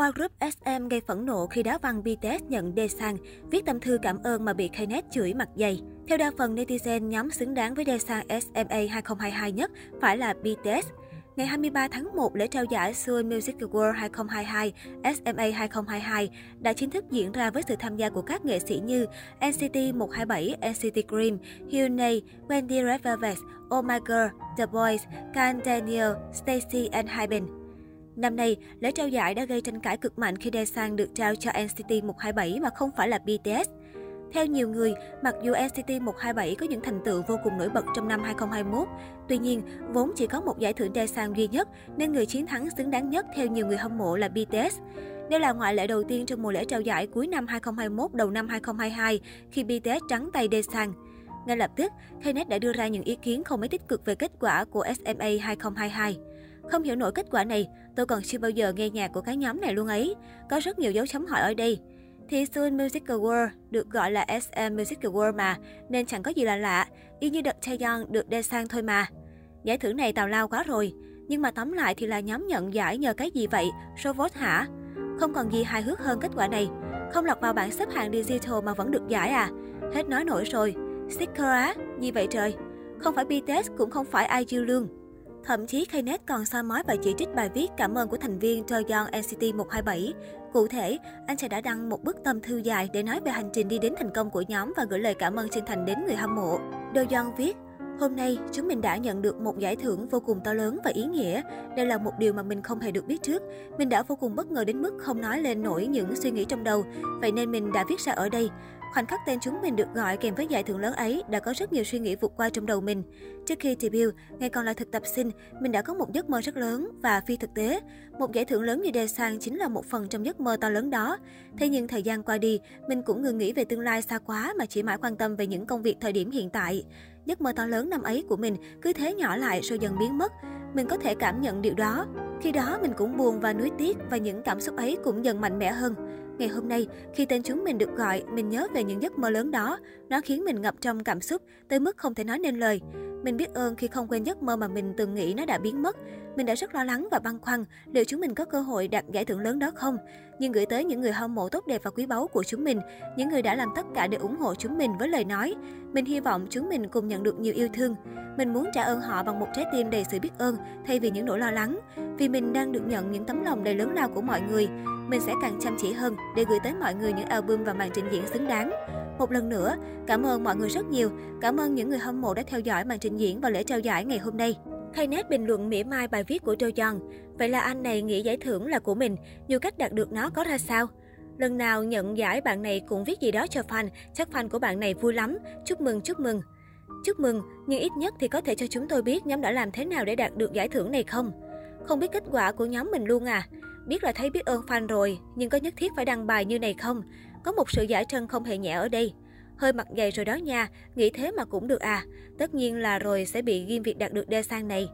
Boy group SM gây phẫn nộ khi đá văn BTS nhận Daesang, viết tâm thư cảm ơn mà bị Knet chửi mặt dày. Theo đa phần netizen, nhóm xứng đáng với Daesang SMA 2022 nhất phải là BTS. Ngày 23 tháng 1, lễ trao giải Seoul Music World 2022 SMA 2022 đã chính thức diễn ra với sự tham gia của các nghệ sĩ như NCT 127, NCT Dream, Hyunay, Wendy Red Velvet, Oh My Girl, The Boys, Kang Daniel, Stacy and Hyben. Năm nay, lễ trao giải đã gây tranh cãi cực mạnh khi Daesang được trao cho NCT 127 mà không phải là BTS. Theo nhiều người, mặc dù NCT 127 có những thành tựu vô cùng nổi bật trong năm 2021, tuy nhiên, vốn chỉ có một giải thưởng Daesang duy nhất nên người chiến thắng xứng đáng nhất theo nhiều người hâm mộ là BTS. Đây là ngoại lệ đầu tiên trong mùa lễ trao giải cuối năm 2021 đầu năm 2022 khi BTS trắng tay Daesang. Ngay lập tức, Knet đã đưa ra những ý kiến không mấy tích cực về kết quả của SMA 2022. Không hiểu nổi kết quả này, tôi còn chưa bao giờ nghe nhạc của cái nhóm này luôn ấy. Có rất nhiều dấu chấm hỏi ở đây. Thì Seoul Music Award được gọi là SM Music Award mà, nên chẳng có gì là lạ, y như đợt Taeyong được Daesang thôi mà. Giải thưởng này tào lao quá rồi, nhưng mà tóm lại thì là nhóm nhận giải nhờ cái gì vậy, số vote hả? Không còn gì hài hước hơn kết quả này. Không lọt vào bảng xếp hạng digital mà vẫn được giải à? Hết nói nổi rồi. Sticker á, như vậy trời? Không phải BTS cũng không phải IU lương. Thậm chí Knet còn soi mói và chỉ trích bài viết cảm ơn của thành viên Doyeon NCT 127. Cụ thể, anh sẽ đã đăng một bức tâm thư dài để nói về hành trình đi đến thành công của nhóm và gửi lời cảm ơn chân thành đến người hâm mộ. Doyon viết, Hôm nay, chúng mình đã nhận được một giải thưởng vô cùng to lớn và ý nghĩa. Đây là một điều mà mình không hề được biết trước. Mình đã vô cùng bất ngờ đến mức không nói lên nổi những suy nghĩ trong đầu. Vậy nên mình đã viết ra ở đây. Khoảnh khắc tên chúng mình được gọi kèm với giải thưởng lớn ấy đã có rất nhiều suy nghĩ vụt qua trong đầu mình. Trước khi debut, ngày còn là thực tập sinh, mình đã có một giấc mơ rất lớn và phi thực tế. Một giải thưởng lớn như đề sang chính là một phần trong giấc mơ to lớn đó. Thế nhưng thời gian qua đi, mình cũng ngừng nghĩ về tương lai xa quá mà chỉ mãi quan tâm về những công việc thời điểm hiện tại. Giấc mơ to lớn năm ấy của mình cứ thế nhỏ lại rồi dần biến mất. Mình có thể cảm nhận điều đó. Khi đó mình cũng buồn và nuối tiếc và những cảm xúc ấy cũng dần mạnh mẽ hơn. Ngày hôm nay, khi tên chúng mình được gọi, mình nhớ về những giấc mơ lớn đó. Nó khiến mình ngập trong cảm xúc, tới mức không thể nói nên lời. Mình biết ơn khi không quên giấc mơ mà mình từng nghĩ nó đã biến mất. Mình đã rất lo lắng và băn khoăn liệu chúng mình có cơ hội đạt giải thưởng lớn đó không. Nhưng gửi tới những người hâm mộ tốt đẹp và quý báu của chúng mình, những người đã làm tất cả để ủng hộ chúng mình với lời nói. Mình hy vọng chúng mình cùng nhận được nhiều yêu thương. Mình muốn trả ơn họ bằng một trái tim đầy sự biết ơn thay vì những nỗi lo lắng. Vì mình đang được nhận những tấm lòng đầy lớn lao của mọi người. Mình sẽ càng chăm chỉ hơn để gửi tới mọi người những album và màn trình diễn xứng đáng. Một lần nữa, cảm ơn mọi người rất nhiều. Cảm ơn những người hâm mộ đã theo dõi màn trình diễn và lễ trao giải ngày hôm nay. Knet bình luận mỉa mai bài viết của Doyeon. Vậy là anh này nghĩ giải thưởng là của mình, dù cách đạt được nó có ra sao? Lần nào nhận giải bạn này cũng viết gì đó cho fan, chắc fan của bạn này vui lắm. Chúc mừng, chúc mừng. Chúc mừng, nhưng ít nhất thì có thể cho chúng tôi biết nhóm đã làm thế nào để đạt được giải thưởng này không? Không biết kết quả của nhóm mình luôn à? Biết là thấy biết ơn fan rồi, nhưng có nhất thiết phải đăng bài như này không? Có một sự giải thân không hề nhẹ ở đây. Hơi mặt dày rồi đó nha, nghĩ thế mà cũng được à. Tất nhiên là rồi sẽ bị ghim việc đạt được đe sang này.